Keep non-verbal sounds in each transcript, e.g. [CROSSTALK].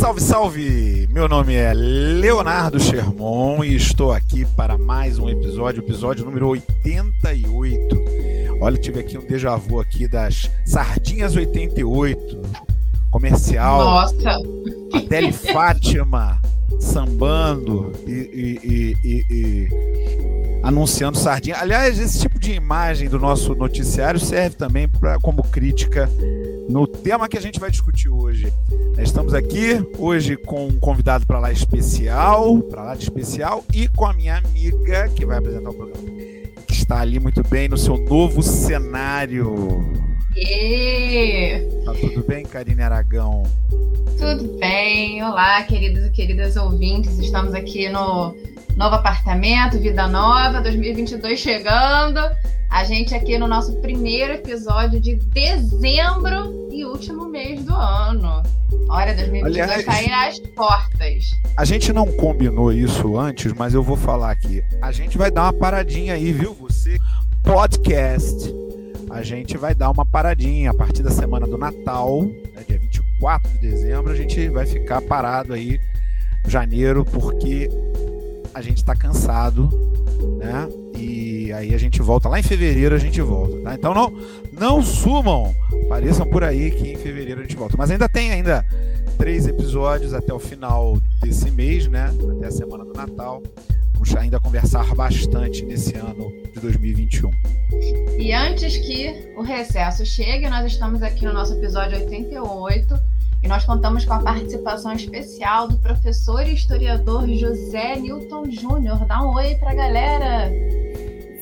Salve, salve! Meu nome é Leonardo Sherman e estou aqui para mais um episódio, episódio número 88. Olha, tive aqui um déjà vu aqui das Sardinhas 88, comercial. Nossa! Adele Fátima sambando e, e, e, e, anunciando sardinha. Aliás, esse tipo de imagem do nosso noticiário serve também pra, como crítica no tema que a gente vai discutir hoje. Estamos aqui hoje com um convidado para lá especial, para lá de especial, e com a minha amiga que vai apresentar o programa, que está ali muito bem no seu novo cenário. E... Tá tudo bem, Karine Aragão? Tudo bem. Olá, queridos e queridas ouvintes. Estamos aqui no novo apartamento, vida nova, 2022 chegando. A gente aqui no nosso primeiro episódio de dezembro e último mês do ano. Olha, 2022 Aliás, tá aí às portas. A gente não combinou isso antes, mas eu vou falar aqui. A gente vai dar uma paradinha aí, viu? Você, podcast. A gente vai dar uma paradinha a partir da semana do Natal, né, dia 24 de dezembro. A gente vai ficar parado aí janeiro, porque a gente está cansado, né? E aí a gente volta lá em fevereiro, a gente volta, tá? Então não, não sumam, apareçam por aí que em fevereiro a gente volta. Mas ainda tem ainda três episódios até o final desse mês, né? Até a semana do Natal. Vamos ainda conversar bastante nesse ano de 2021. E antes que o recesso chegue, nós estamos aqui no nosso episódio 88 e nós contamos com a participação especial do professor e historiador José Newton Júnior. Dá um oi para a galera!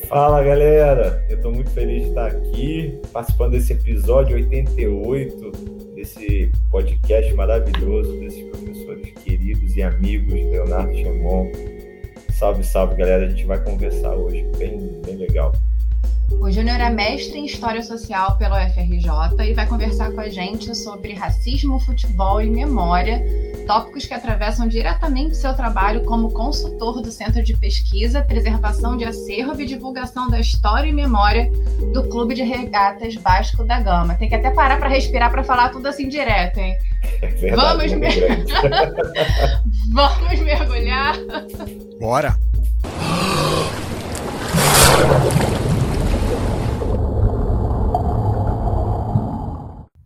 Fala galera, eu estou muito feliz de estar aqui participando desse episódio 88 desse podcast maravilhoso desses professores queridos e amigos Leonardo Chamon. Salve, salve galera, a gente vai conversar hoje, bem, bem legal. O Júnior é mestre em História Social pela UFRJ e vai conversar com a gente sobre racismo, futebol e memória, tópicos que atravessam diretamente seu trabalho como consultor do Centro de Pesquisa, Preservação de Acervo e Divulgação da História e Memória do Clube de Regatas Vasco da Gama. Tem que até parar para respirar para falar tudo assim direto, hein? É verdade, Vamos, mer... [LAUGHS] Vamos mergulhar? Bora!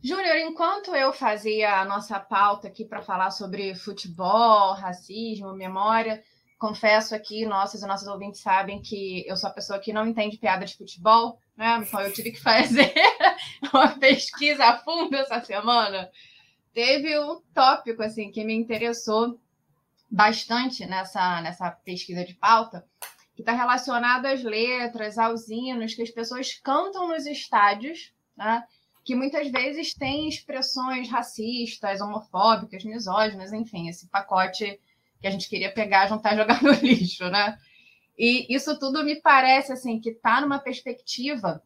Júnior, enquanto eu fazia a nossa pauta aqui para falar sobre futebol, racismo, memória, confesso aqui, nossos e nossos ouvintes sabem que eu sou a pessoa que não entende piada de futebol, né? Então eu tive que fazer [LAUGHS] uma pesquisa a fundo essa semana. Teve um tópico assim que me interessou bastante nessa, nessa pesquisa de pauta, que está relacionado às letras, aos hinos que as pessoas cantam nos estádios, né? Que muitas vezes tem expressões racistas, homofóbicas, misóginas, enfim, esse pacote que a gente queria pegar, juntar e [LAUGHS] jogar no lixo, né? E isso tudo me parece assim que está numa perspectiva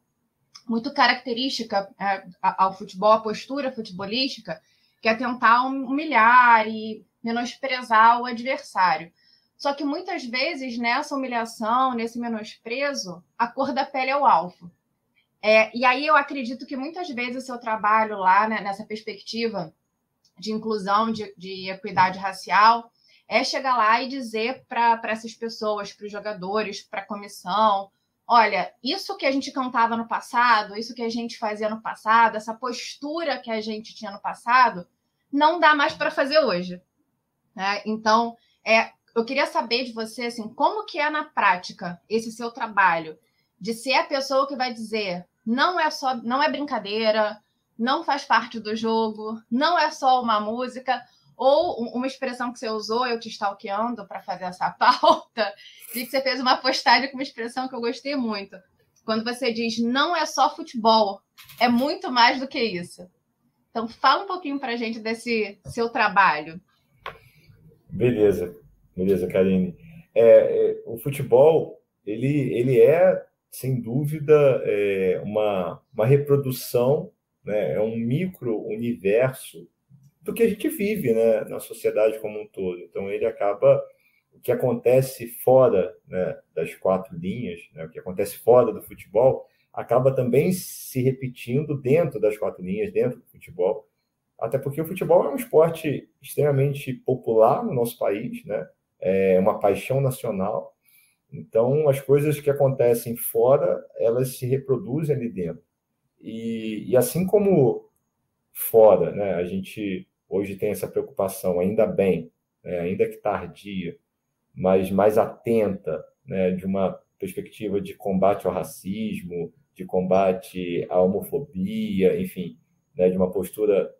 muito característica é, ao futebol, a postura futebolística, que é tentar humilhar e menosprezar o adversário. Só que muitas vezes nessa humilhação, nesse menosprezo, a cor da pele é o alvo. É, e aí eu acredito que muitas vezes o seu trabalho lá, né, nessa perspectiva de inclusão, de, de, equidade racial, é chegar lá e dizer para essas pessoas, para os jogadores, para a comissão, olha, isso que a gente cantava no passado, isso que a gente fazia no passado, essa postura que a gente tinha no passado, não dá mais para fazer hoje. Né? Então, é, eu queria saber de você, assim, como que é na prática esse seu trabalho de ser a pessoa que vai dizer não é só, não é brincadeira, não faz parte do jogo, não é só uma música, ou uma expressão que você usou, eu te stalkeando para fazer essa [LAUGHS] pauta, de que você fez uma postagem com uma expressão que eu gostei muito. Quando você diz não é só futebol, é muito mais do que isso. Então fala um pouquinho para a gente desse seu trabalho. Beleza, beleza, Karine. É, é, o futebol ele, ele é sem dúvida, é uma, uma reprodução, né, é um micro-universo do que a gente vive né, na sociedade como um todo. Então, ele acaba. O que acontece fora né, das quatro linhas, né, o que acontece fora do futebol, acaba também se repetindo dentro das quatro linhas, dentro do futebol. até porque o futebol é um esporte extremamente popular no nosso país, né? É uma paixão nacional. Então, as coisas que acontecem fora, elas se reproduzem ali dentro. E, e assim como fora, né, a gente hoje tem essa preocupação, ainda bem, né, ainda que tardia, mas mais atenta, né, de uma perspectiva de combate ao racismo, de combate à homofobia, enfim, né, de uma postura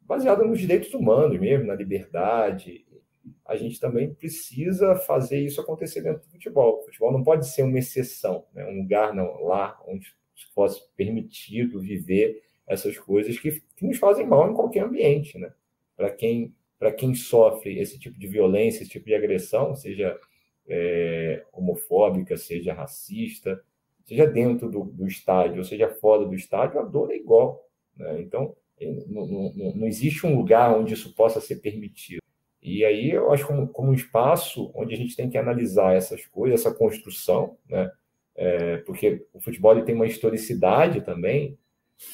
baseada nos direitos humanos mesmo, na liberdade. A gente também precisa fazer isso acontecer dentro do futebol. O futebol não pode ser uma exceção, né, um lugar não, lá onde fosse permitido viver essas coisas que, que nos fazem mal em qualquer ambiente, né? Para quem quem sofre esse tipo de violência, esse tipo de agressão, seja é, homofóbica, seja racista, seja dentro do, do, estádio, ou seja fora do estádio, a dor é igual. Né? Então, não, não, não, existe um lugar onde isso possa ser permitido. E aí eu acho como, como um espaço onde a gente tem que analisar essas coisas, essa construção, né? É, porque o futebol ele tem uma historicidade também,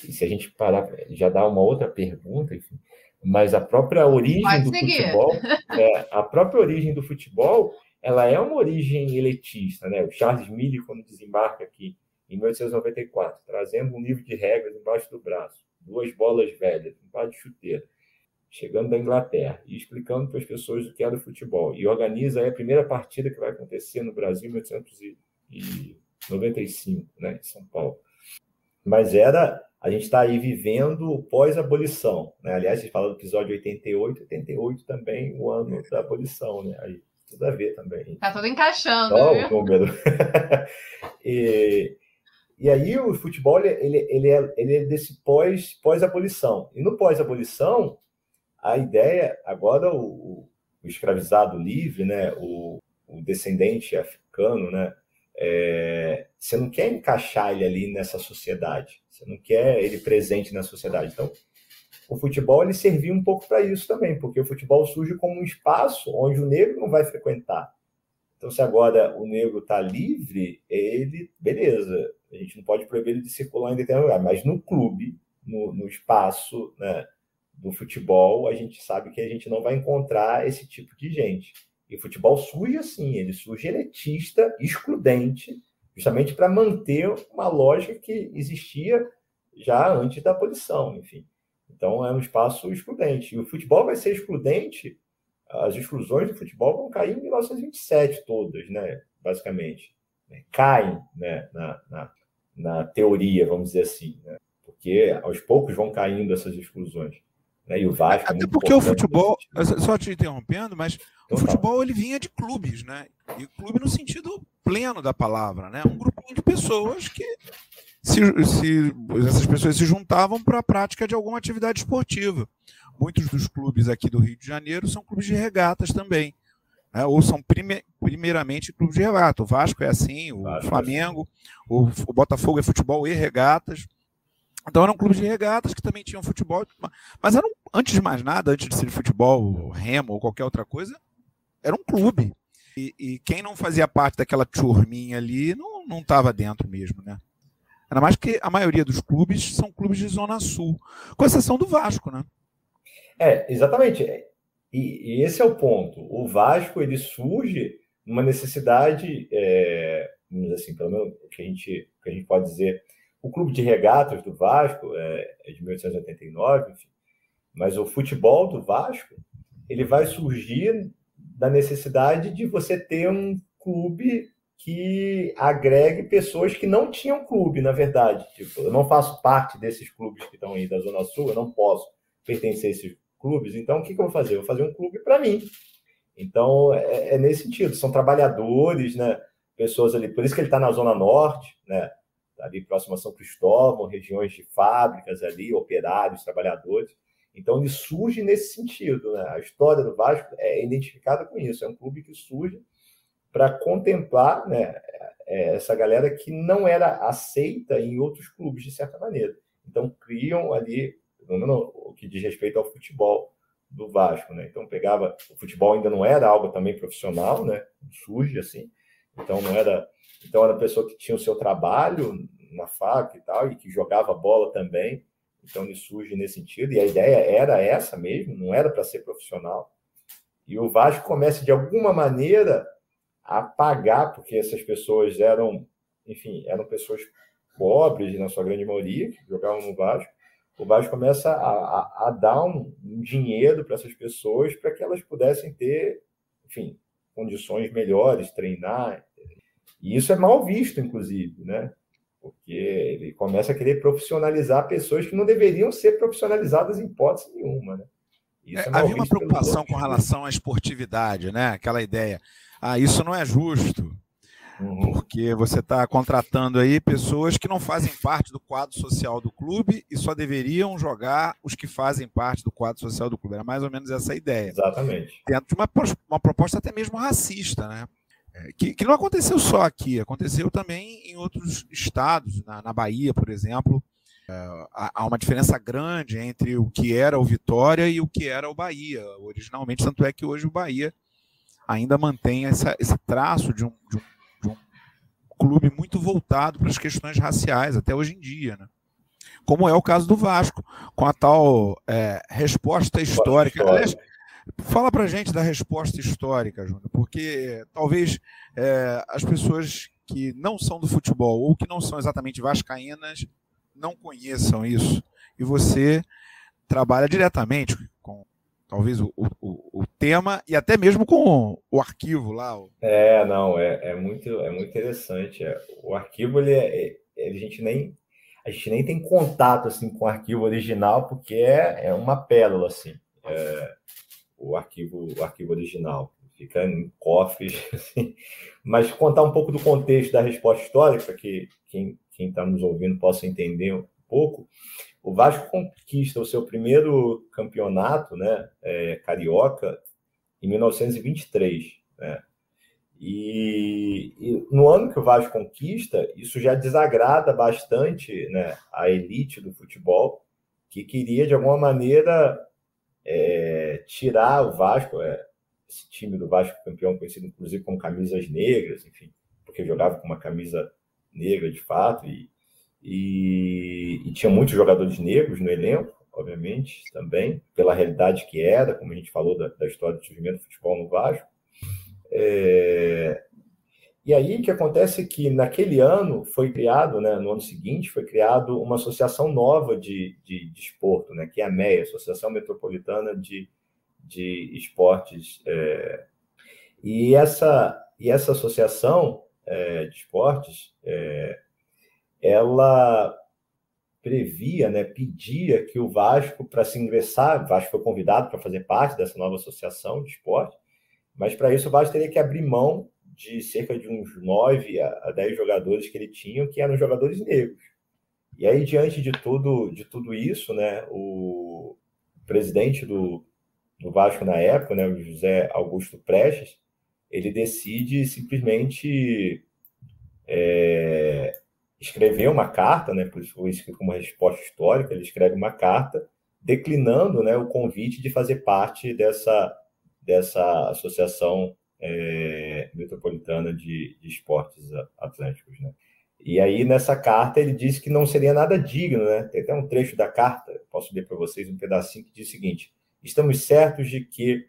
e se a gente parar, já dá uma outra pergunta, enfim, mas a própria origem Pode do seguir. futebol, [LAUGHS] é, a própria origem do futebol, ela é uma origem eletista, né? O Charles Mille, quando desembarca aqui em 1894, trazendo um livro de regras embaixo do braço, duas bolas velhas, um par de chuteira, chegando da Inglaterra e explicando para as pessoas o que era o futebol. E organiza a primeira partida que vai acontecer no Brasil em 1895, né, em São Paulo. Mas era a gente está aí vivendo pós-abolição. Né? Aliás, gente fala do episódio 88, 88 também, o ano da abolição, né? Aí tudo a ver também. Tá tudo encaixando. Só o número. [LAUGHS] e, e aí o futebol ele, ele, é, ele é desse pós, pós-abolição. E no pós-abolição, a ideia, agora o, o escravizado livre, né? o, o descendente africano, né? É, você não quer encaixar ele ali nessa sociedade, você não quer ele presente na sociedade. Então, o futebol ele servia um pouco para isso também, porque o futebol surge como um espaço onde o negro não vai frequentar. Então, se agora o negro está livre, ele, beleza, a gente não pode proibir ele de circular em determinado lugar, mas no clube, no, no espaço né, do futebol, a gente sabe que a gente não vai encontrar esse tipo de gente. E o futebol surge assim, ele surge elitista, excludente, justamente para manter uma lógica que existia já antes da abolição, enfim. Então é um espaço excludente. E o futebol vai ser excludente, as exclusões do futebol vão cair em 1927 todas, né, basicamente. Caem né, na, na, na teoria, vamos dizer assim, né? porque aos poucos vão caindo essas exclusões. Né? E o Vasco. Até porque o futebol, só te interrompendo, mas o futebol ele vinha de clubes, né? E clube no sentido pleno da palavra, né? Um grupinho de pessoas que se, se essas pessoas se juntavam para a prática de alguma atividade esportiva. Muitos dos clubes aqui do Rio de Janeiro são clubes de regatas também. Né? Ou são prime, primeiramente clubes de regata. O Vasco é assim, o Vasco Flamengo, é assim. o, o Botafogo é futebol e regatas. Então eram clubes de regatas que também tinham futebol, mas eram, antes de mais nada, antes de ser futebol, remo ou qualquer outra coisa, era um clube. E, e quem não fazia parte daquela turminha ali não estava dentro mesmo, né? Ainda mais que a maioria dos clubes são clubes de Zona Sul, com exceção do Vasco, né? É, exatamente. E, e esse é o ponto. O Vasco ele surge numa necessidade, é, vamos dizer assim, pelo menos que a gente, que a gente pode dizer, o clube de regatas do Vasco é, é de 1889, enfim, mas o futebol do Vasco ele vai surgir da necessidade de você ter um clube que agregue pessoas que não tinham clube, na verdade. Tipo, eu não faço parte desses clubes que estão aí da Zona Sul, eu não posso pertencer a esses clubes, então o que, que eu vou fazer? Eu vou fazer um clube para mim. Então, é, é, nesse sentido, são trabalhadores, né? Pessoas ali, por isso que ele está na Zona Norte, né? Ali próximo a São Cristóvão, regiões de fábricas ali, operários, trabalhadores. Então ele surge nesse sentido. Né? A história do Vasco é identificada com isso. É um clube que surge para contemplar né, é, essa galera que não era aceita em outros clubes, de certa maneira. Então criam ali, o que diz respeito ao futebol do Vasco. Né? Então pegava, o futebol ainda não era algo também profissional, né? surge assim. Então não era então, era pessoa que tinha o seu trabalho na fábrica e tal, e que jogava bola também. então ele surge nesse sentido, e a ideia era essa mesmo, não era para ser profissional. E o Vasco começa, de alguma maneira, a pagar, porque essas pessoas eram, enfim, eram pessoas pobres, na sua grande maioria, que jogavam no Vasco. O Vasco começa a, a, a dar um, um dinheiro para essas pessoas para que elas pudessem ter, enfim, condições melhores, treinar. E isso é mal visto, inclusive, né? porque ele começa a querer profissionalizar pessoas que não deveriam ser profissionalizadas em hipótese nenhuma. Né? É, é havia uma preocupação com relação à esportividade, né? aquela ideia, ah, isso não é justo, uhum. porque você está contratando aí pessoas que não fazem parte do quadro social do clube e só deveriam jogar os que fazem parte do quadro social do clube. Era mais ou menos essa a ideia. Exatamente. Dentro de uma, uma proposta até mesmo racista, né? É, que, que, não aconteceu só aqui, aconteceu também em outros estados, na, na Bahia, por exemplo. É, há uma diferença grande entre o que era o Vitória e o que era o Bahia, originalmente, tanto é que hoje o Bahia ainda mantém essa, esse traço de um, de, um, de um, clube muito voltado para as questões raciais, até hoje em dia. Né? Como é o caso do Vasco, com a tal é, resposta histórica. Aliás, Fala para gente da resposta histórica, Júnior, porque talvez é, as pessoas que não são do futebol ou que não são exatamente vascaínas não conheçam isso. E você trabalha diretamente talvez o, o, o tema e até mesmo com o arquivo lá. É, não, é, é, muito, é muito interessante. É, o arquivo, ele, é, é, a gente nem a gente nem tem contato assim com o arquivo original porque é, é uma pérola assim. É, o arquivo, o arquivo original. Fica em cofres. [LAUGHS] Assim. Mas contar um pouco do contexto da resposta histórica, que quem está nos ouvindo possa entender um pouco. O Vasco conquista o seu primeiro campeonato né, é, carioca em 1923. Né? E, e, no ano que o Vasco conquista, isso já desagrada bastante né, a elite do futebol, que queria, de alguma maneira, é, tirar o Vasco, é, esse time do Vasco campeão, conhecido inclusive como camisas negras, enfim, porque jogava com uma camisa negra de fato, e, e, e tinha muitos jogadores negros no elenco, obviamente, também, pela realidade que era, como a gente falou da, da história do surgimento do futebol no Vasco. É, e aí o que acontece é que naquele ano foi criado, né, no ano seguinte, foi criado uma associação nova de, de, de esporto, né, que é a MEA, Associação Metropolitana de, de Esportes. É, e, essa, e essa associação é, de esportes, é, ela previa, né, pedia que o Vasco, para se ingressar, o Vasco foi convidado para fazer parte dessa nova associação de esporte, mas para isso o Vasco teria que abrir mão de cerca de uns 9 a 10 jogadores que ele tinha, que eram jogadores negros. E aí, diante de tudo, de tudo isso, né, o presidente do, do Vasco na época, né, o José Augusto Prestes, ele decide simplesmente é, escrever uma carta, né, por isso foi escrito como resposta histórica, ele escreve uma carta declinando né, o convite de fazer parte dessa, dessa associação é, metropolitana de, de, esportes atléticos, né? E aí, nessa carta, ele disse que não seria nada digno, né? Tem até um trecho da carta, posso ler para vocês um pedacinho, que diz o seguinte: Estamos certos de que,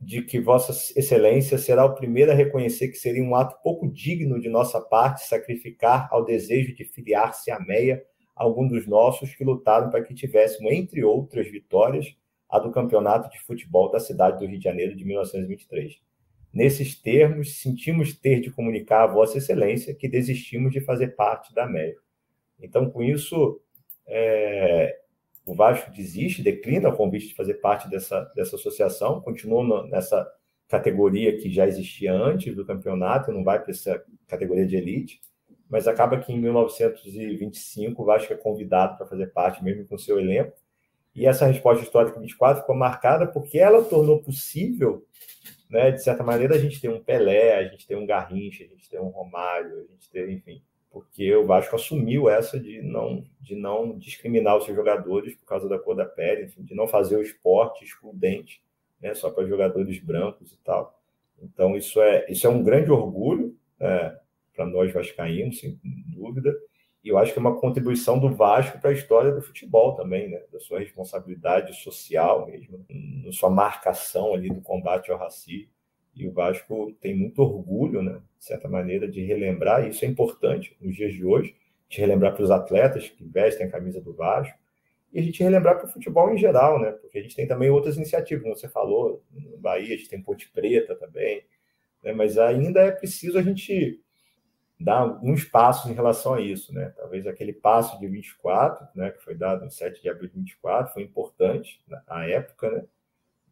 de que Vossa Excelência será o primeiro a reconhecer que seria um ato pouco digno de nossa parte sacrificar ao desejo de filiar-se à MEIA algum dos nossos que lutaram para que tivéssemos, entre outras vitórias, a do campeonato de futebol da cidade do Rio de Janeiro de 1923 Nesses termos, sentimos ter de comunicar a Vossa Excelência que desistimos de fazer parte da América. Então, com isso, é, o Vasco desiste, declina o convite de fazer parte dessa, dessa associação, continua nessa categoria que já existia antes do campeonato, não vai para essa categoria de elite, mas acaba que em 1925 o Vasco é convidado para fazer parte, mesmo com seu elenco, e essa resposta histórica 24 ficou marcada porque ela tornou possível né? De certa maneira, a gente tem um Pelé, a gente tem um Garrincha, a gente tem um Romário, a gente tem, enfim, porque o Vasco assumiu essa de não, de não discriminar os seus jogadores por causa da cor da pele, enfim, de não fazer o esporte excludente, né? Só para jogadores brancos e tal. Então, isso é, isso é um grande orgulho né? para nós vascaínos, sem dúvida. E eu acho que é uma contribuição do Vasco para a história do futebol também, né? Da sua responsabilidade social mesmo, na sua marcação ali do combate ao racismo. E o Vasco tem muito orgulho, né? De certa maneira, de relembrar, e isso é importante nos dias de hoje, de relembrar para os atletas que vestem a camisa do Vasco, e a gente relembrar para o futebol em geral, né? Porque a gente tem também outras iniciativas, como você falou, no Bahia a gente tem Ponte Preta também, né? mas ainda é preciso a gente dar alguns passos em relação a isso, né? Talvez aquele passo de 24, né, que foi dado no 7 de abril de 24, foi importante na época, né?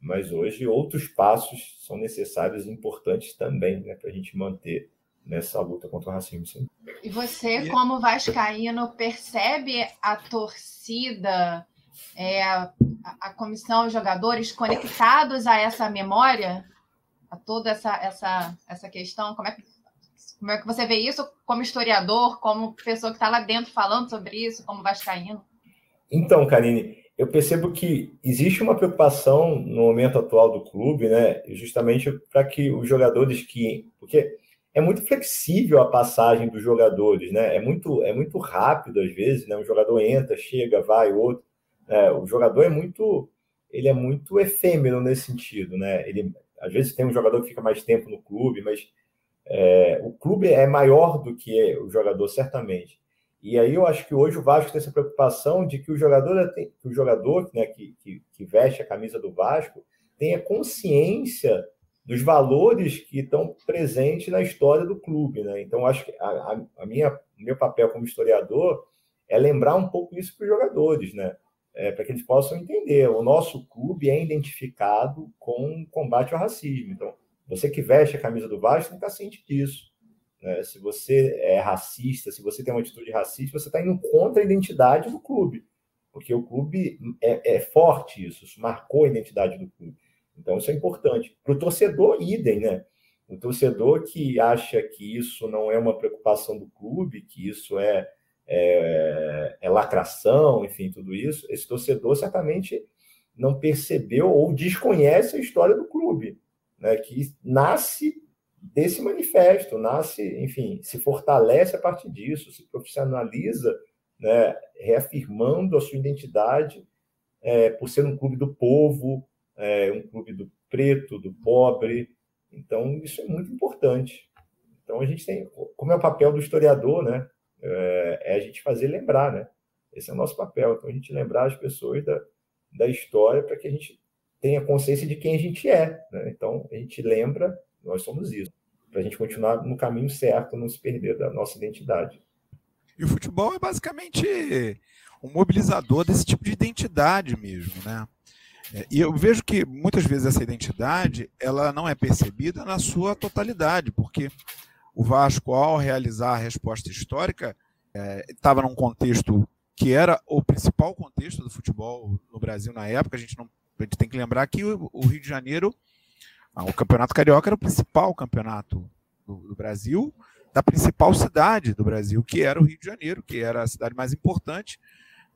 Mas hoje outros passos são necessários e importantes também, né, para a gente manter nessa luta contra o racismo. Sim. E você, como vascaíno, percebe a torcida, é, a, a comissão, os jogadores conectados a essa memória, a toda essa, essa, essa questão? Como é, que, como é que você vê isso como historiador, como pessoa que está lá dentro falando sobre isso, como vascaíno? Então, Karine, eu percebo que existe uma preocupação no momento atual do clube, né, justamente para que os jogadores que... Porque é muito flexível a passagem dos jogadores, né? É muito, é muito rápido às vezes, né? Um jogador entra, chega, vai, outro. É, o jogador é muito, ele é muito efêmero nesse sentido, né? Ele às vezes tem um jogador que fica mais tempo no clube, mas é, o clube é maior do que o jogador certamente. E aí eu acho que hoje o Vasco tem essa preocupação de que o jogador, que o jogador né, que, que, que veste a camisa do Vasco tenha consciência dos valores que estão presentes na história do clube, né? Então acho que a, a minha meu papel como historiador é lembrar um pouco isso para os jogadores, né? É, para que eles possam entender. O nosso clube é identificado com o combate ao racismo. Então, você que veste a camisa do Vasco tem que estar ciente disso. Né? Se você é racista, se você tem uma atitude racista, você está indo contra a identidade do clube. Porque o clube é, é forte isso, isso marcou a identidade do clube. Então, isso é importante. Para o torcedor, idem, né? O torcedor que acha que isso não é uma preocupação do clube, que isso é, é, é lacração, enfim, tudo isso, esse torcedor certamente não percebeu ou desconhece a história do clube, né? Que nasce desse manifesto, nasce, enfim, se fortalece a partir disso, se profissionaliza, né? Reafirmando a sua identidade é, por ser um clube do povo, é um clube do preto, do pobre. Então, isso é muito importante. Então, a gente tem, como é o papel do historiador, né? É, é a gente fazer lembrar, né? Esse é o nosso papel. Então, a gente lembrar as pessoas da, da história para que a gente tenha consciência de quem a gente é. Né? Então, a gente lembra, nós somos isso. Para a gente continuar no caminho certo, não se perder da nossa identidade. E o futebol é basicamente um mobilizador desse tipo de identidade mesmo, né? É, e eu vejo que muitas vezes essa identidade ela não é percebida na sua totalidade, porque o Vasco, ao realizar a resposta histórica, estava é, num contexto que era o principal contexto do futebol no Brasil na época. A gente, não, a gente tem que lembrar que o, o Rio de Janeiro, o Campeonato Carioca era o principal campeonato do, do Brasil, da principal cidade do Brasil, que era o Rio de Janeiro, que era a cidade mais importante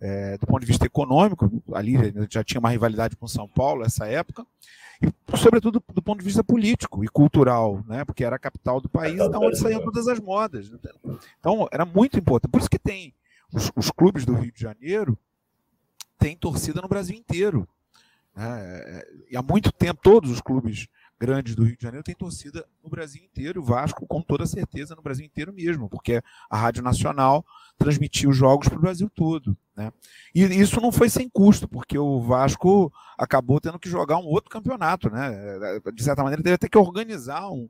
é, do ponto de vista econômico, ali já tinha uma rivalidade com São Paulo nessa época, e sobretudo do ponto de vista político e cultural, né, porque era a capital do país, da onde saíam todas as modas. Então, era muito importante. Por isso que tem os, os clubes do Rio de Janeiro têm torcida no Brasil inteiro. Né, e há muito tempo, todos os clubes grandes do Rio de Janeiro têm torcida no Brasil inteiro, o Vasco com toda certeza no Brasil inteiro mesmo, porque a Rádio Nacional transmitiu os jogos para o Brasil todo. Né? E isso não foi sem custo, porque o Vasco acabou tendo que jogar um outro campeonato. Né? De certa maneira, teve até que organizar um,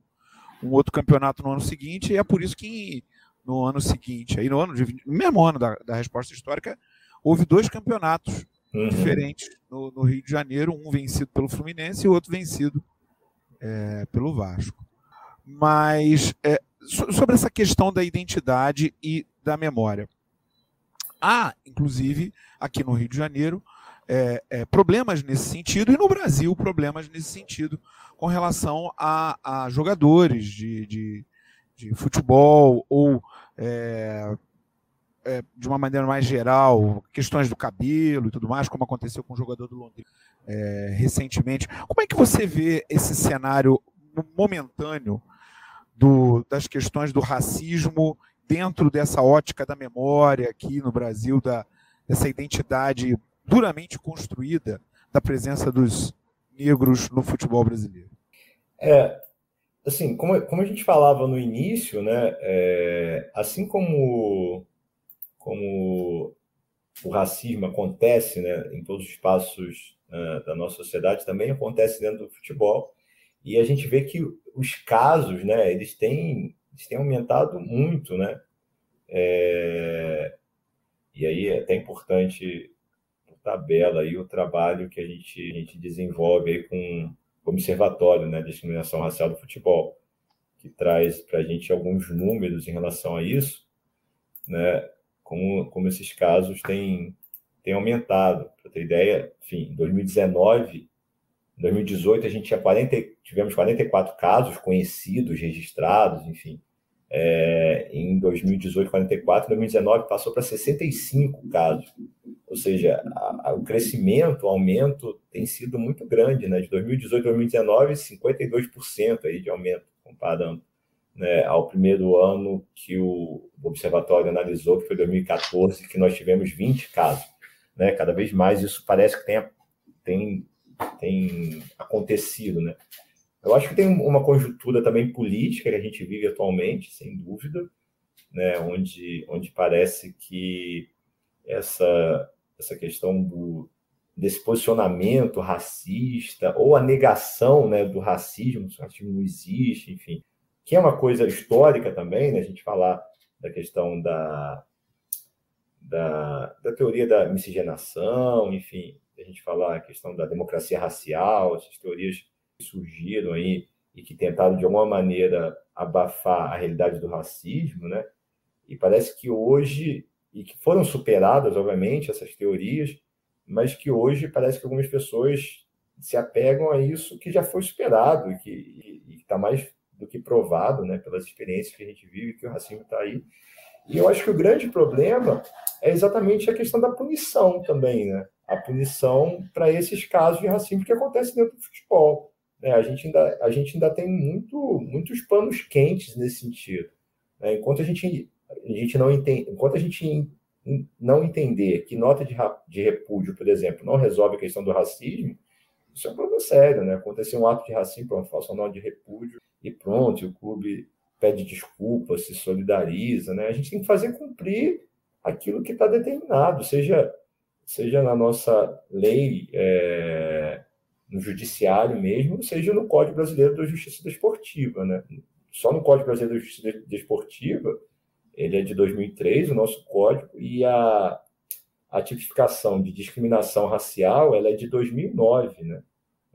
um outro campeonato no ano seguinte, e é por isso que no ano seguinte, aí no ano de, no mesmo ano da, da resposta histórica, houve dois campeonatos uhum. diferentes no, no, Rio de Janeiro, um vencido pelo Fluminense e o outro vencido é, pelo Vasco. Mas é, sobre essa questão da identidade e da memória. Há, inclusive, aqui no Rio de Janeiro, é, é, problemas nesse sentido, e no Brasil, problemas nesse sentido, com relação a, a jogadores de, de, de, futebol ou, é, é de uma maneira mais geral, questões do cabelo e tudo mais, como aconteceu com o jogador do Londrina é, recentemente. Como é que você vê esse cenário momentâneo do, das questões do racismo dentro dessa ótica da memória aqui no Brasil, da, dessa identidade duramente construída da presença dos negros no futebol brasileiro? É, assim, como, como a gente falava no início, né, é, assim como, como o racismo acontece né, em todos os espaços uh, da nossa sociedade, também acontece dentro do futebol. E a gente vê que os casos, né, eles têm, eles têm aumentado muito, né? É, e aí é até importante tabela aí o trabalho que a gente, a gente desenvolve aí com o Observatório né, Discriminação Racial do Futebol, que traz para a gente alguns números em relação a isso, né, como, como esses casos têm, têm aumentado. Para ter ideia, enfim, em 2019, em 2018 a gente tinha 40, tivemos 44 casos conhecidos, registrados, enfim. É, em 2018, 44, em 2019 passou para 65 casos. Ou seja, a, a, o crescimento, o aumento tem sido muito grande, né? De 2018 a 2019, 52% aí de aumento, comparando né, ao primeiro ano que o observatório analisou, que foi 2014, que nós tivemos 20 casos. Né? Cada vez mais isso parece que tem, tem, tem acontecido, né? Eu acho que tem uma conjuntura também política que a gente vive atualmente, sem dúvida, né, onde, onde parece que essa, essa questão do, desse posicionamento racista ou a negação né, do racismo, o racismo não existe, enfim, que é uma coisa histórica também, né, a gente falar da questão da, da, da teoria da miscigenação, enfim, a gente falar a questão da democracia racial, essas teorias surgiram aí e que tentaram de alguma maneira abafar a realidade do racismo, né? E parece que hoje e que foram superadas, obviamente, essas teorias, mas que hoje parece que algumas pessoas se apegam a isso que já foi superado e que está mais do que provado, né, pelas experiências que a gente vive, que o racismo está aí. E eu acho que o grande problema é exatamente a questão da punição também, né? A punição para esses casos de racismo que acontecem dentro do futebol. Né? A, gente ainda, a gente ainda tem muito, muitos panos quentes nesse sentido. Né? Enquanto a gente, a gente não entende, enquanto a gente não entender que nota de, de repúdio, por exemplo, não resolve a questão do racismo, isso é um problema sério, né? Um ato de racismo, uma nota de repúdio e pronto, o clube pede desculpa, se solidariza, né? A gente tem que fazer cumprir aquilo que está determinado, seja, seja na nossa lei é, no judiciário mesmo, seja no Código Brasileiro da Justiça Desportiva. Né? Só no Código Brasileiro da Justiça Desportiva, ele é de 2003, o nosso código, e a, a tipificação de discriminação racial ela é de 2009. Né?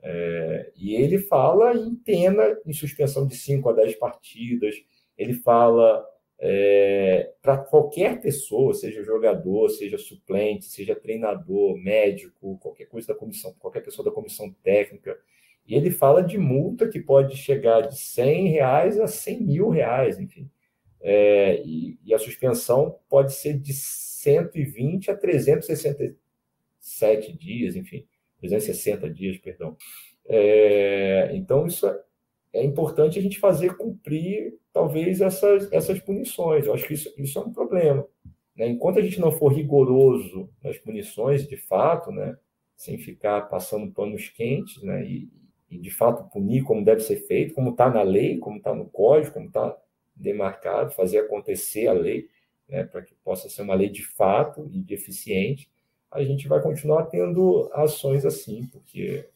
É, e ele fala em pena, em suspensão de 5 a 10 partidas, ele fala é, para qualquer pessoa, seja jogador, seja suplente, seja treinador, médico, qualquer coisa da comissão, qualquer pessoa da comissão técnica. E ele fala de multa que pode chegar de 100 reais a 100 mil reais, enfim. É, e, e, a suspensão pode ser de 120 a 367 dias, enfim, 360 dias, perdão. É, então, isso é, é importante a gente fazer cumprir, talvez, essas, essas punições. Eu acho que isso, isso é um problema. Né? Enquanto a gente não for rigoroso nas punições, de fato, né? sem ficar passando panos quentes, né? e, e de fato punir como deve ser feito, como está na lei, como está no código, como está demarcado, fazer acontecer a lei, né? para que possa ser uma lei de fato e de eficiente, a gente vai continuar tendo ações assim, porque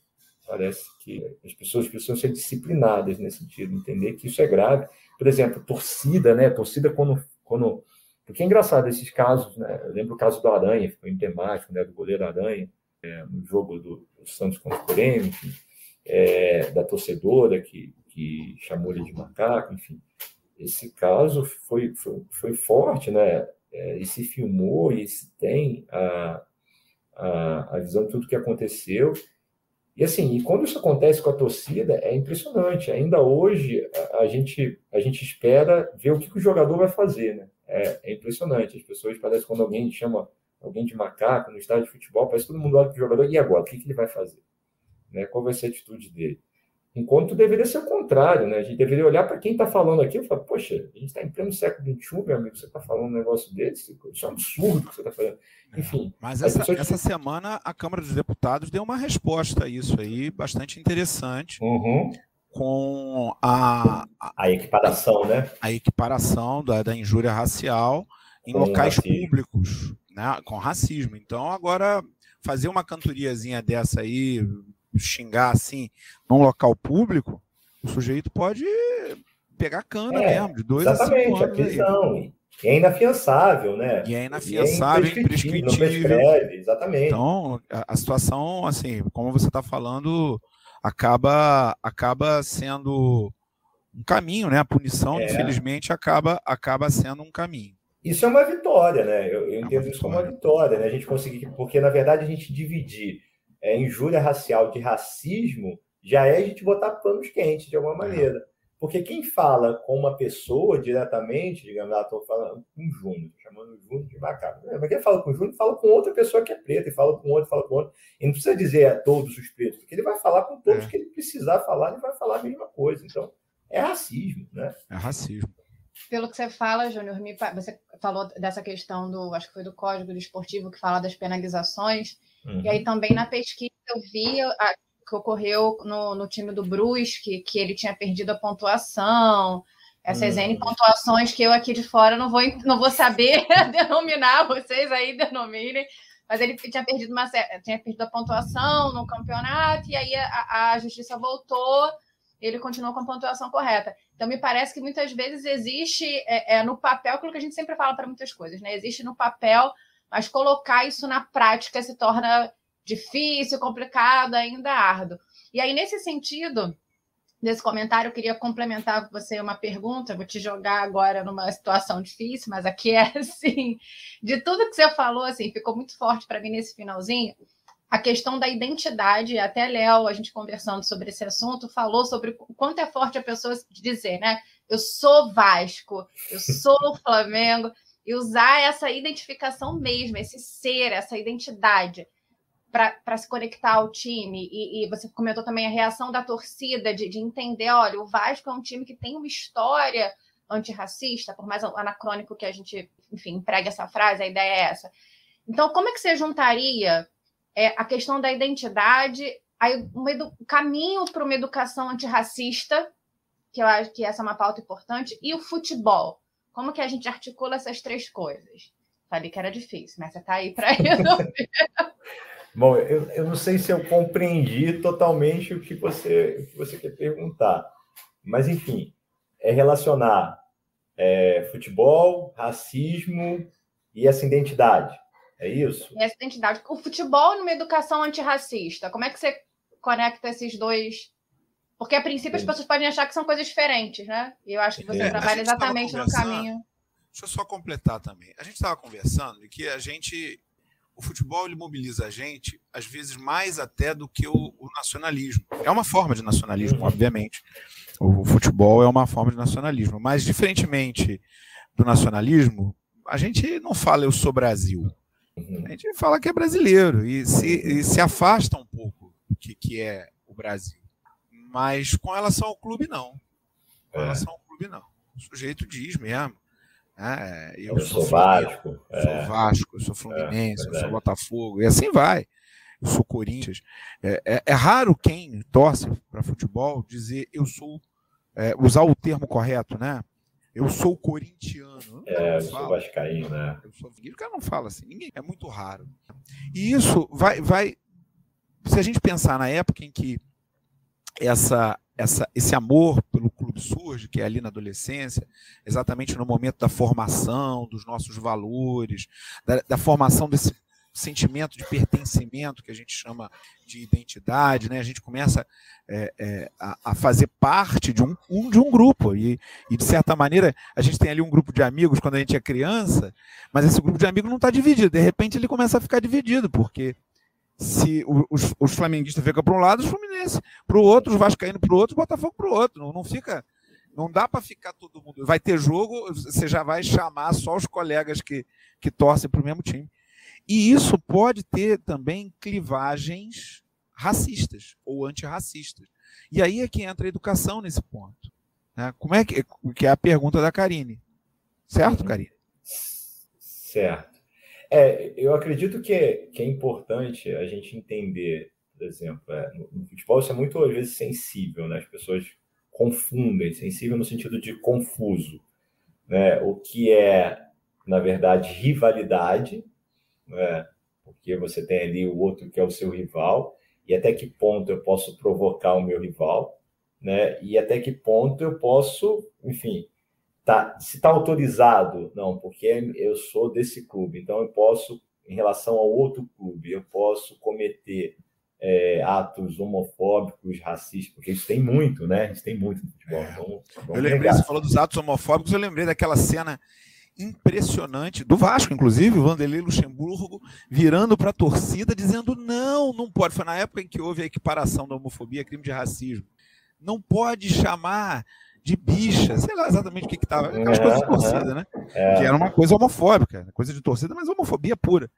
Parece que as pessoas precisam ser disciplinadas nesse sentido, entender que isso é grave. Por exemplo, torcida, né? Torcida quando. quando porque é engraçado esses casos, né? Eu lembro o caso do Aranha, foi emblemático, né? Do goleiro Aranha, é, no jogo do, do, Santos contra o Grêmio, enfim, é, da torcedora que, que chamou ele de macaco, enfim. Esse caso foi, foi, foi forte, né? É, e se filmou e se tem a, a, a visão de tudo que aconteceu. E assim, e quando isso acontece com a torcida, é impressionante. Ainda hoje, a, a gente, a gente espera ver o que, que, o jogador vai fazer, né? É, é impressionante. As pessoas parecem quando alguém chama alguém de macaco no estádio de futebol, parece que todo mundo olha para o jogador, e agora? O que, que ele vai fazer? Né? Qual vai ser a atitude dele? Enquanto deveria ser o contrário, né? A gente deveria olhar para quem está falando aqui e falar, poxa, a gente está em pleno século XXI, meu amigo, você está falando um negócio desse? Isso é um absurdo que você está falando. É, Enfim. Mas essa, pessoas... essa, semana a Câmara dos Deputados deu uma resposta a isso aí, bastante interessante. Uhum. Com a, a, a, equiparação, né? A equiparação da, da injúria racial em com locais racismo. públicos, né? Com racismo. Então, agora, fazer uma cantoriazinha dessa aí, xingar assim num local público, o sujeito pode pegar cana é, mesmo, de dois exatamente, a cinco anos. Aí. E é inafiançável, né? E é inafiançável, e é imprescritível. Não prescreve, exatamente. Então, a, a situação, assim, como você está falando, acaba, acaba sendo um caminho, né? A punição, é. infelizmente, acaba, acaba sendo um caminho. Isso é uma vitória, né? Eu, eu é entendo isso como uma vitória, né? A gente conseguir, porque na verdade a gente dividir é, injúria racial de racismo, já é a gente botar panos quentes de alguma maneira. Porque quem fala com uma pessoa diretamente, digamos, ah, estou falando com o Júnior, chamando o Júnior de macaco. Mas quem fala com o Júnior, fala com outra pessoa que é preta, e fala com outro, fala com outro. E não precisa dizer a todos os pretos, porque ele vai falar com todos é. que ele precisar falar, ele vai falar a mesma coisa. Então, é racismo, né? É racismo. Pelo que você fala, Júnior, você falou dessa questão do, acho que foi do Código Desportivo que fala das penalizações. Uhum. E aí também na pesquisa eu vi a, que ocorreu no, no time do Brusque, que ele tinha perdido a pontuação, essas uhum. N pontuações que eu aqui de fora não vou, não vou saber [LAUGHS] denominar, vocês aí denominem, mas ele tinha perdido, uma, tinha perdido a pontuação no campeonato, e aí a, a justiça voltou, ele continuou com a pontuação correta. Então, me parece que muitas vezes existe é, é no papel aquilo que a gente sempre fala para muitas coisas, né? Existe no papel mas colocar isso na prática se torna difícil, complicado, ainda árduo. E aí, nesse sentido, nesse comentário, eu queria complementar com você uma pergunta. Vou te jogar agora numa situação difícil, mas aqui é [LAUGHS] assim: de tudo que você falou, assim, ficou muito forte para mim nesse finalzinho. A questão da identidade, até Léo, a gente conversando sobre esse assunto, falou sobre o quanto é forte a pessoa dizer, né? Eu sou Vasco, eu sou Flamengo e usar essa identificação mesmo, esse ser, essa identidade para se conectar ao time. E, e, você comentou também a reação da torcida de, de entender, olha, o Vasco é um time que tem uma história antirracista, por mais anacrônico que a gente, enfim, empregue essa frase, a ideia é essa. Então, como é que você juntaria é, a questão da identidade, aí, um caminho para uma educação antirracista, que eu acho que essa é uma pauta importante, e o futebol? Como que a gente articula essas três coisas? Falei que era difícil, mas você está aí para [LAUGHS] resolver. Bom, eu, eu não sei se eu compreendi totalmente o que você, o que você quer perguntar. Mas, enfim, é relacionar é, futebol, racismo e essa identidade. É isso? E essa identidade. O futebol numa educação antirracista. Como é que você conecta esses dois porque, a princípio, as pessoas podem achar que são coisas diferentes, né? E eu acho que você é, trabalha exatamente no caminho. Deixa eu só completar também. A gente estava conversando de que a gente. O futebol ele mobiliza a gente, às vezes, mais até do que o, o nacionalismo. É uma forma de nacionalismo, obviamente. O futebol é uma forma de nacionalismo. Mas, diferentemente do nacionalismo, a gente não fala eu sou Brasil. A gente fala que é brasileiro e se, e se afasta um pouco do que, que é o Brasil. Mas com relação ao clube, não. Com é. relação ao clube, não. O sujeito diz mesmo. Né? Eu, eu sou, sou Vasco. Eu é. sou Vasco, eu sou Fluminense, é, eu sou Botafogo. E assim vai. Eu sou Corinthians. É, é, é raro quem torce para futebol dizer eu sou. É, usar o termo correto, né? Eu sou corintiano. É, eu sou vascaíno, né? Eu sou... O cara não fala assim, ninguém. É muito raro. E isso vai, vai. Se a gente pensar na época em que essa, essa, esse amor pelo clube surge, que é ali na adolescência, exatamente no momento da formação dos nossos valores, da, da formação desse sentimento de pertencimento que a gente chama de identidade, né? A gente começa é, é, a, a, fazer parte de um, um, de um grupo e, e, de certa maneira a gente tem ali um grupo de amigos quando a gente é criança, mas esse grupo de amigos não está dividido. De repente ele começa a ficar dividido porque se os, os flamenguistas ficam para um lado, os Fluminense para o outro, os Vascaíno para o outro, os Botafogo para o outro. Não, não fica. Não dá para ficar todo mundo. Vai ter jogo, você já vai chamar só os colegas que, que torcem para o mesmo time. E isso pode ter também clivagens racistas ou antirracistas. E aí é que entra a educação nesse ponto. Né? Como é que, que é a pergunta da Karine? Certo, uhum. Karine? Certo. É, eu acredito que é, que é importante a gente entender, por exemplo, é, no, no, futebol isso é muito, às vezes, sensível, né? As pessoas confundem, sensível no sentido de confuso, né? O que é, na verdade, rivalidade, né? porque você tem ali o outro que é o seu rival, e até que ponto eu posso provocar o meu rival, né? E até que ponto eu posso, enfim, tá, se está autorizado, não, porque eu sou desse clube, então eu posso, em relação ao outro clube, eu posso cometer é, atos homofóbicos, racistas, porque isso tem muito, né? Isso tem muito no futebol. É. Então, eu lembrei, você falou dos atos homofóbicos, eu lembrei daquela cena impressionante do Vasco, inclusive, o Vanderlei Luxemburgo virando para a torcida dizendo não, não pode. Foi na época em que houve a equiparação da homofobia, crime de racismo. Não pode chamar de bicha, sei lá exatamente o que estava. Aquelas é, coisas de torcida, né? É. Que era uma coisa homofóbica, coisa de torcida, mas homofobia pura.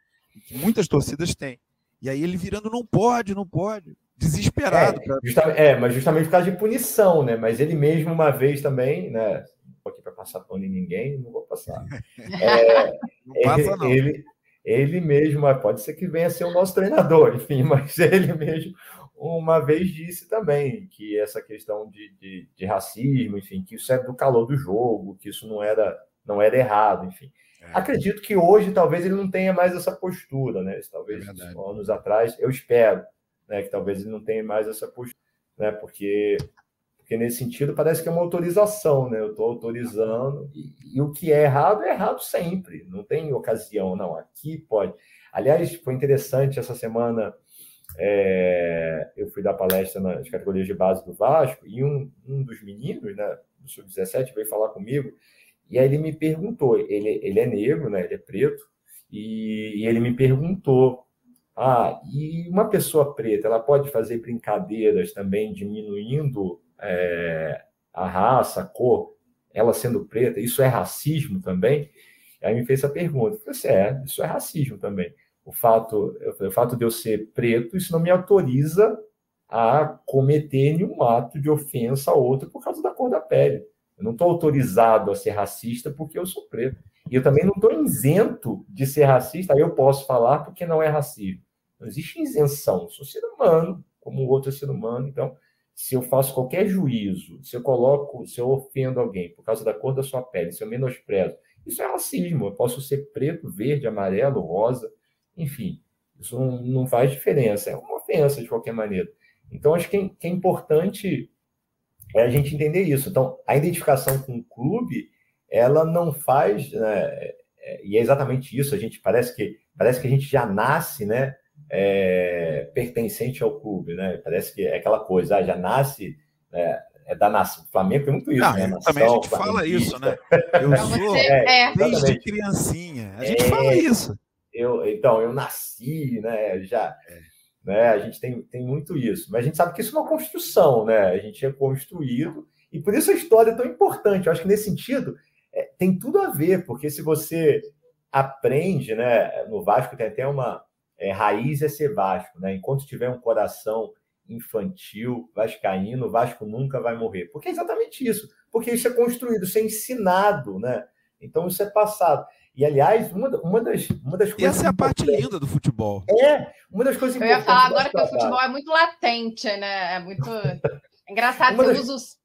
Que muitas torcidas têm. E aí ele virando, não pode, não pode. Desesperado. É, justa, é, mas justamente por causa de punição, né? Mas ele mesmo, uma vez também, né? aqui para passar pano em ninguém, não vou passar. [LAUGHS] É, não passa, não. Ele, ele mesmo, pode ser que venha a ser o nosso treinador, [LAUGHS] enfim, mas ele mesmo uma vez disse também que essa questão de, de, de racismo, enfim, que isso é do calor do jogo, que isso não era, não era errado, enfim. É. Acredito que hoje talvez ele não tenha mais essa postura, né? Talvez é anos atrás, eu espero, né, que talvez ele não tenha mais essa postura, né? Porque porque nesse sentido parece que é uma autorização, né? Eu estou autorizando, e, e, o que é errado é errado sempre, não tem ocasião, não. Aqui pode. Aliás, foi interessante essa semana. É, eu fui dar palestra nas categorias de base do Vasco e um, um dos meninos, né, do Sub-17, veio falar comigo e aí ele me perguntou: ele, ele é negro, né, ele é preto, e, e ele me perguntou ah, e uma pessoa preta, ela pode fazer brincadeiras também diminuindo é, a raça, a cor, ela sendo preta, isso é racismo também? Aí me fez essa pergunta. Eu falei assim, é, isso é racismo também. O fato, o fato de eu ser preto, isso não me autoriza a cometer nenhum ato de ofensa a outro por causa da cor da pele. Eu não estou autorizado a ser racista porque eu sou preto. E eu também não estou isento de ser racista, aí eu posso falar porque não é racismo. Não existe isenção. Eu sou ser humano, como o outro é ser humano, então se eu faço qualquer juízo, se eu coloco, se eu ofendo alguém por causa da cor da sua pele, se eu menosprezo, isso é racismo. Eu posso ser preto, verde, amarelo, rosa, enfim, isso não, não faz diferença. É uma ofensa de qualquer maneira. Então, acho que é, que é importante é a gente entender isso. Então, a identificação com o clube, ela não faz, né, é, e é exatamente isso. A gente parece que parece que a gente já nasce, né? é, pertencente ao clube, né? Parece que é aquela coisa, ah, já nasce, né? é da nação. O Flamengo tem muito isso, Não, né? Nação, também a gente fala isso, né? Eu sou é, desde criancinha. A gente é, fala isso. Eu, então, eu nasci, né? Já. É. Né? A gente tem, tem muito isso. Mas a gente sabe que isso é uma construção, né? A gente é construído, e por isso a história é tão importante. Eu acho que nesse sentido é, tem tudo a ver, porque se você aprende, né? No Vasco tem até uma é, raiz é ser Vasco, né? Enquanto tiver um coração infantil, vascaíno, o Vasco nunca vai morrer. Porque é exatamente isso. Porque isso é construído, isso é ensinado, né? Então isso é passado. E, aliás, uma, uma, das, uma das coisas. Essa é a parte linda do futebol. É, uma das coisas Eu ia falar agora que o futebol é muito latente, né? É muito. [LAUGHS] engraçado, uma você das... usa os.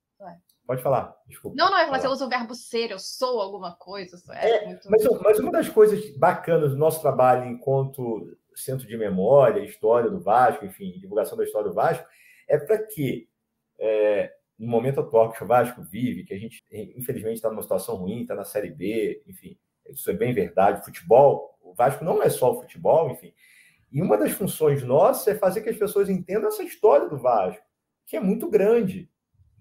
Pode falar, desculpa. Não, não, você usa o verbo ser, eu sou alguma coisa. É, é muito... mas, mas uma das coisas bacanas do nosso trabalho enquanto centro de memória, história do Vasco, enfim, divulgação da história do Vasco, é para que, é, no momento atual que o Vasco vive, que a gente, infelizmente, está numa situação ruim, está na Série B, enfim, isso é bem verdade. Futebol, o Vasco não é só o futebol, enfim. E uma das funções nossas é fazer que as pessoas entendam essa história do Vasco, que é muito grande.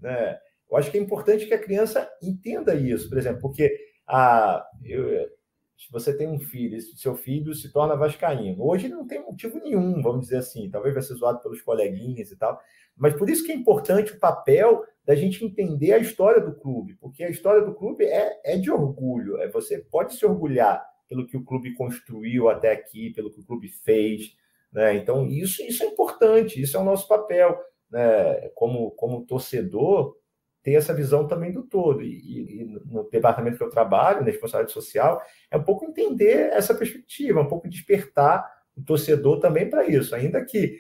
Né? Eu acho que é importante que a criança entenda isso, por exemplo, porque a, eu, se você tem um filho, seu filho se torna vascaíno. Hoje não tem motivo nenhum, vamos dizer assim, talvez vai ser zoado pelos coleguinhas e tal, mas por isso que é importante o papel da gente entender a história do clube, porque a história do clube é, é de orgulho, é você pode se orgulhar pelo que o clube construiu até aqui, pelo que o clube fez, né? Então isso isso é importante, isso é o nosso papel. né, como, como torcedor, ter essa visão também do todo. E, e, no departamento que eu trabalho, na responsabilidade social, é um pouco entender essa perspectiva, um pouco despertar o torcedor também para isso, ainda que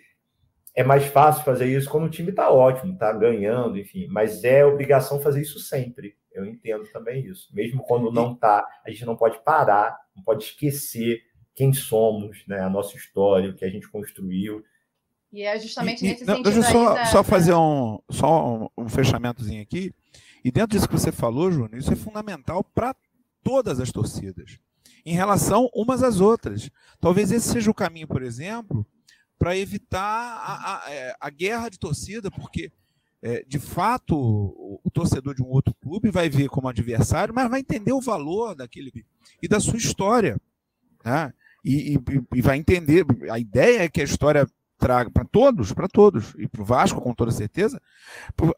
é mais fácil fazer isso quando o time está ótimo, está ganhando, enfim, mas é obrigação fazer isso sempre. Eu entendo também isso. Mesmo quando não está, a gente não pode parar, não pode esquecer quem somos, né, a nossa história, o que a gente construiu. E é justamente e, nesse não, sentido. Deixa eu só, da... só fazer um, só um, um fechamentozinho aqui. E dentro disso que você falou, Júnior, isso é fundamental para todas as torcidas, em relação umas às outras. Talvez esse seja o caminho, por exemplo, para evitar a, a, é, a, guerra de torcida, porque é, de fato o, o, torcedor de um outro clube vai ver como adversário, mas vai entender o valor daquele e da sua história. Né? E, e, e vai entender. A ideia é que a história traga para todos, para todos, e para o Vasco, com toda certeza,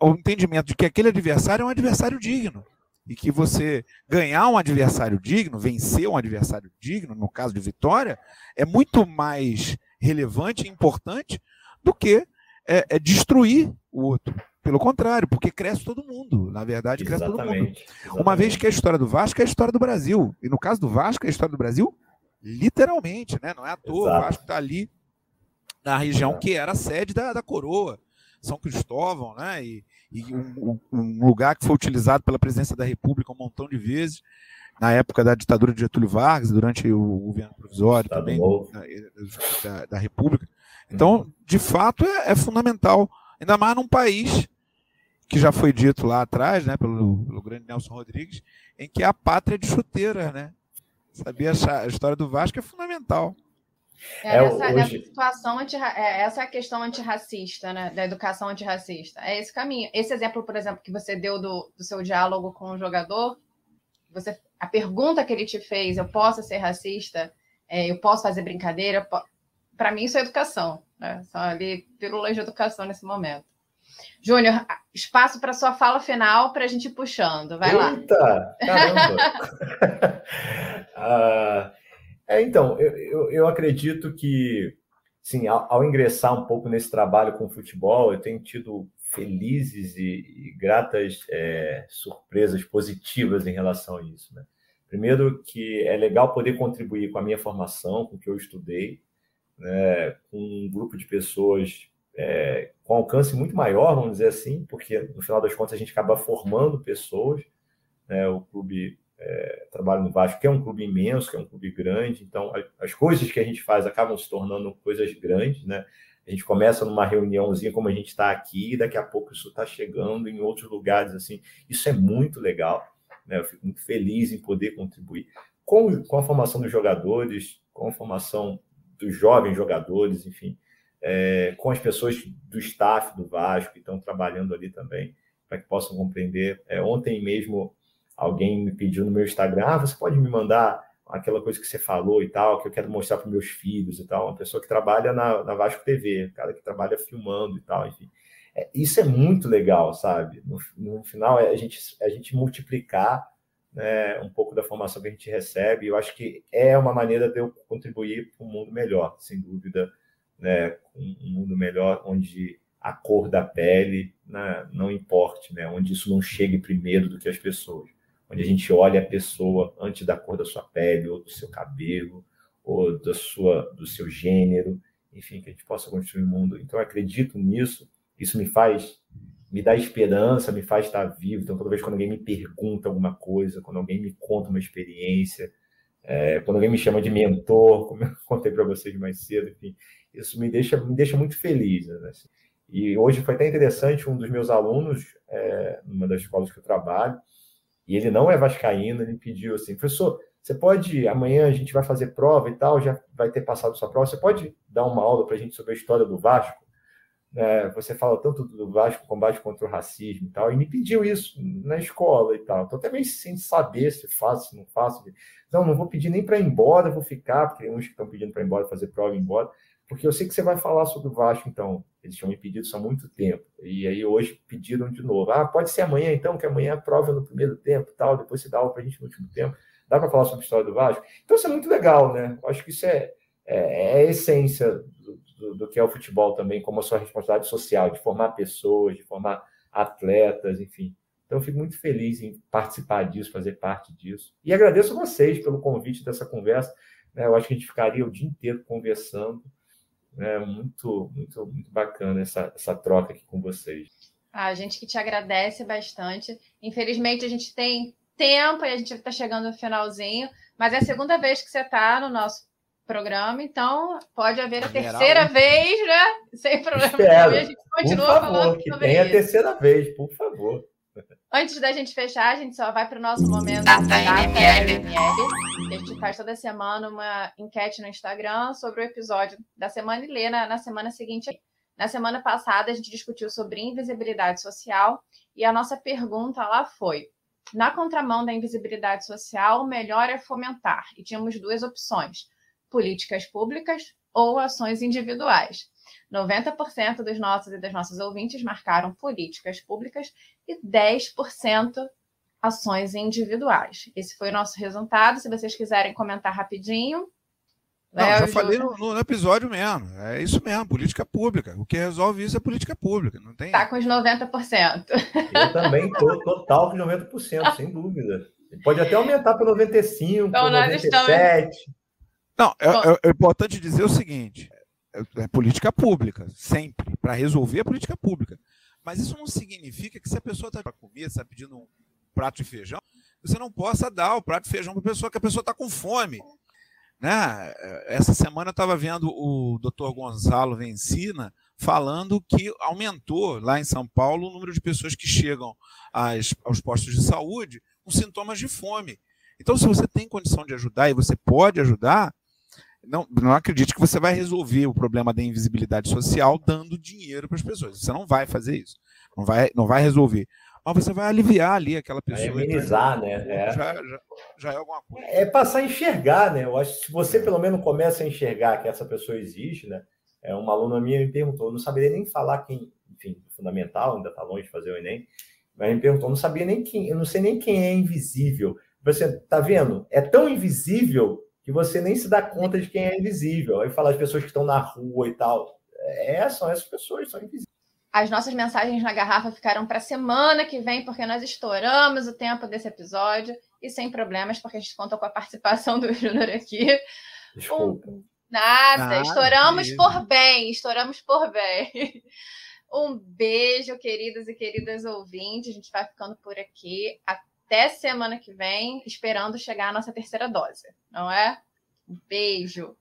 o entendimento de que aquele adversário é um adversário digno. E que você ganhar um adversário digno, vencer um adversário digno, no caso de vitória, é muito mais relevante e importante do que é, é destruir o outro. Pelo contrário, porque cresce todo mundo. Na verdade, cresce exatamente, todo mundo. Exatamente. Uma vez que a história do Vasco é a história do Brasil. E no caso do Vasco, é a história do Brasil, literalmente, né? Não é à toa. Exato. O Vasco está ali na região que era sede da, da coroa, São Cristóvão, né? E, e um, um, lugar que foi utilizado pela presidência da República um montão de vezes, na época da ditadura de Getúlio Vargas, durante o governo provisório Estado também da, da, da, República. Então, de fato, é, é, fundamental, ainda mais num país que já foi dito lá atrás, né, pelo, pelo grande Nelson Rodrigues, em que é a pátria de chuteiras, né? Sabia a história do Vasco é fundamental. É, é essa, hoje... situação anti, é, essa é a questão antirracista, né? Da educação antirracista. É esse caminho. Esse exemplo, por exemplo, que você deu do, do seu diálogo com o jogador, você, a pergunta que ele te fez, eu posso ser racista, é, eu posso fazer brincadeira, para mim isso é educação, né? São ali pílulas de educação nesse momento. Júnior, espaço para sua fala final para a gente ir puxando. Vai Eita, lá. Caramba! [LAUGHS] [LAUGHS] ah, é, então, eu, eu, eu, acredito que, sim, ao, ao, ingressar um pouco nesse trabalho com o futebol, eu tenho tido felizes e, e gratas é, surpresas positivas em relação a isso. Né? Primeiro, que é legal poder contribuir com a minha formação, com o que eu estudei, né, com um grupo de pessoas é, com alcance muito maior, vamos dizer assim, porque no final das contas a gente acaba formando pessoas. Né, o clube é, trabalho no Vasco, que é um clube imenso, que é um clube grande, então as coisas que a gente faz acabam se tornando coisas grandes, né? A gente começa numa reuniãozinha como a gente está aqui, e daqui a pouco isso está chegando em outros lugares, assim. Isso é muito legal, né? Eu fico muito feliz em poder contribuir com, com a formação dos jogadores, com a formação dos jovens jogadores, enfim, é, com as pessoas do staff do Vasco que estão trabalhando ali também, para que possam compreender. É, ontem mesmo alguém me pediu no meu Instagram, ah, você pode me mandar aquela coisa que você falou e tal, que eu quero mostrar para meus filhos e tal. Uma pessoa que trabalha na, na Vasco TV, cara que trabalha filmando e tal, enfim. É, isso é muito legal, sabe? No, no final, é a gente, a gente multiplicar né, um pouco da formação que a gente recebe. Eu acho que é uma maneira de eu contribuir para um mundo melhor, sem dúvida, né, um mundo melhor onde a cor da pele né, não importe, né, onde isso não chegue primeiro do que as pessoas onde a gente olha a pessoa antes da cor da sua pele, ou do seu cabelo, ou da sua, do seu gênero, enfim, que a gente possa construir um mundo. Então, eu acredito nisso, isso me faz, me dá esperança, me faz estar vivo. Então, toda vez quando alguém me pergunta alguma coisa, quando alguém me conta uma experiência, é, quando alguém me chama de mentor, [LAUGHS] como eu contei para vocês mais cedo, enfim, isso me deixa, me deixa muito feliz. Né? E hoje foi até interessante, um dos meus alunos, é, numa das escolas que eu trabalho, e ele não é vascaíno, ele pediu assim, professor, você pode, amanhã a gente vai fazer prova e tal, já vai ter passado sua prova, você pode dar uma aula para a gente sobre a história do Vasco? É, você fala tanto do Vasco, combate contra o racismo e tal, e me pediu isso na escola e tal. Até meio sem saber se faço, se não faço. Não, não vou pedir nem para ir embora, vou ficar, porque tem uns que estão pedindo para ir embora, fazer prova e ir embora porque eu sei que você vai falar sobre o Vasco, então. Eles tinham me pedido isso há muito tempo. E aí hoje pediram de novo. Ah, pode ser amanhã, então, que amanhã a prova no primeiro tempo tal, depois você dá aula para a gente no último tempo. Dá para falar sobre a história do Vasco? Então isso é muito legal, né? Eu acho que isso é, é, é a essência do, do, do, que é o futebol também, como a sua responsabilidade social, de formar pessoas, de formar atletas, enfim. Então, fico muito feliz em participar disso, fazer parte disso. E agradeço a vocês pelo convite dessa conversa. Né? Eu acho que a gente ficaria o dia inteiro conversando. É muito, muito, muito bacana essa, essa troca aqui com vocês. A gente que te agradece bastante. Infelizmente, a gente tem tempo e a gente está chegando no finalzinho, mas é a segunda vez que você está no nosso programa, então pode haver a terceira vez, né? Sem problema nenhum. a gente continua por favor, falando que tenha a terceira vez, por favor. Antes da gente fechar, a gente só vai para o nosso momento da ML. A gente faz toda semana uma enquete no Instagram sobre o episódio da semana e lê na, na semana seguinte. Na semana passada, a gente discutiu sobre invisibilidade social e a nossa pergunta lá foi: na contramão da invisibilidade social, o melhor é fomentar. E tínhamos duas opções: políticas públicas ou ações individuais. 90% dos nossos e das nossas ouvintes marcaram políticas públicas e 10% ações individuais. Esse foi o nosso resultado. Se vocês quiserem comentar rapidinho, não, já falei no, no, episódio mesmo. É isso mesmo, política pública. O que resolve isso é política pública. Não tem... Tá com os 90%. Eu também estou total com 90%, sem dúvida. Pode até aumentar para 95%, então, 97%. Estamos... Não, é, é, é, importante dizer o seguinte: é, é política pública, sempre. Para resolver é política pública. Mas isso não significa que se a pessoa está comer, está pedindo um prato de feijão, você não possa dar o prato de feijão para a pessoa, que a pessoa está com fome. Né? Essa semana eu estava vendo o Dr. Gonzalo Vencina falando que aumentou lá em São Paulo o número de pessoas que chegam às, aos postos de saúde com sintomas de fome. Então, se você tem condição de ajudar e você pode ajudar, não, não acredite que você vai resolver o problema da invisibilidade social dando dinheiro para as pessoas. Você não vai fazer isso. Não vai, não vai resolver mas você vai aliviar ali aquela pessoa. Vai amenizar, né? É. Já, já, já, é alguma coisa. É passar a enxergar, né? Eu acho que se você pelo menos começa a enxergar que essa pessoa existe, né? É, uma aluna minha me perguntou, eu não saberia nem falar quem, enfim, fundamental, ainda está longe de fazer o Enem, mas me perguntou, não sabia nem quem, eu não sei nem quem é invisível. Você tá vendo? É tão invisível que você nem se dá conta de quem é invisível. Aí fala as pessoas que estão na rua e tal. É, são essas pessoas, são invisíveis. As nossas mensagens na garrafa ficaram para semana que vem, porque nós estouramos o tempo desse episódio e sem problemas, porque a gente conta com a participação do [LAUGHS] Júnior aqui. Desculpa. Um... Nada, Nada, estouramos por bem, estouramos por bem. [LAUGHS] Um beijo, queridos e queridas ouvintes. A gente vai ficando por aqui. Até semana que vem, esperando chegar a nossa terceira dose, não é? Um beijo.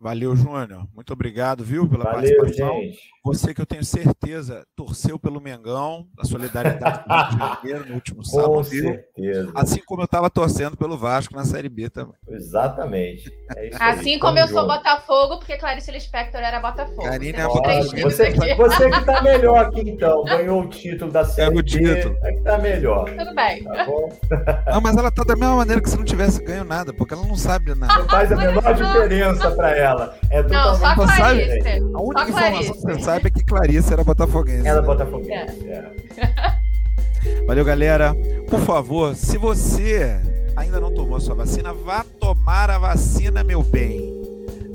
Valeu, Júnior. Muito obrigado, viu, pela Valeu, participação. Gente. Você que eu tenho certeza torceu pelo Mengão, a solidariedade com o Rio de Janeiro no último sábado. Com certeza. Assim como eu estava torcendo pelo Vasco na Série B também. Exatamente. É assim como eu sou Botafogo, porque Clarice Lispector era Botafogo. Karine é Botafogo. Você, você que está [LAUGHS] melhor aqui, então. Ganhou o título da Série B. o título. É que está melhor. Tudo bem. Tá bom? [LAUGHS] Não, mas ela está da mesma maneira que se não tivesse ganho nada, porque ela não sabe nada. Não faz a menor diferença para ela. É não, só Clarice. A única só informação Clarice. que você sabe é que Clarice era botafoguense. Era né? botafoguense, é. [LAUGHS] Valeu, galera. Por favor, se você ainda não tomou a sua vacina, vá tomar a vacina, meu bem.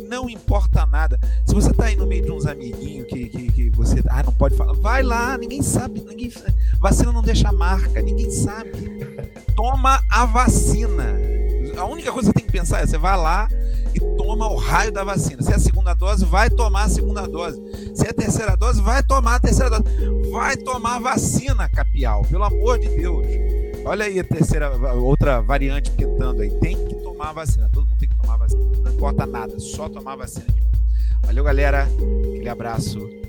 Não importa nada. Se você tá aí no meio de uns amiguinhos que, que, que você. Ah, não pode falar. Vai lá, ninguém sabe. Ninguém, vacina não deixa marca, ninguém sabe. Toma a vacina. A única coisa que você tem que pensar é: você vai lá, e toma o raio da vacina. Se é a segunda dose, vai tomar a segunda dose. Se é a terceira dose, vai tomar a terceira dose. Vai tomar a vacina, capial, pelo amor de Deus. Olha aí a terceira, outra variante pintando aí. Tem que tomar a vacina. Todo mundo tem que tomar a vacina. Não importa nada, só tomar a vacina. Valeu, galera. Aquele abraço.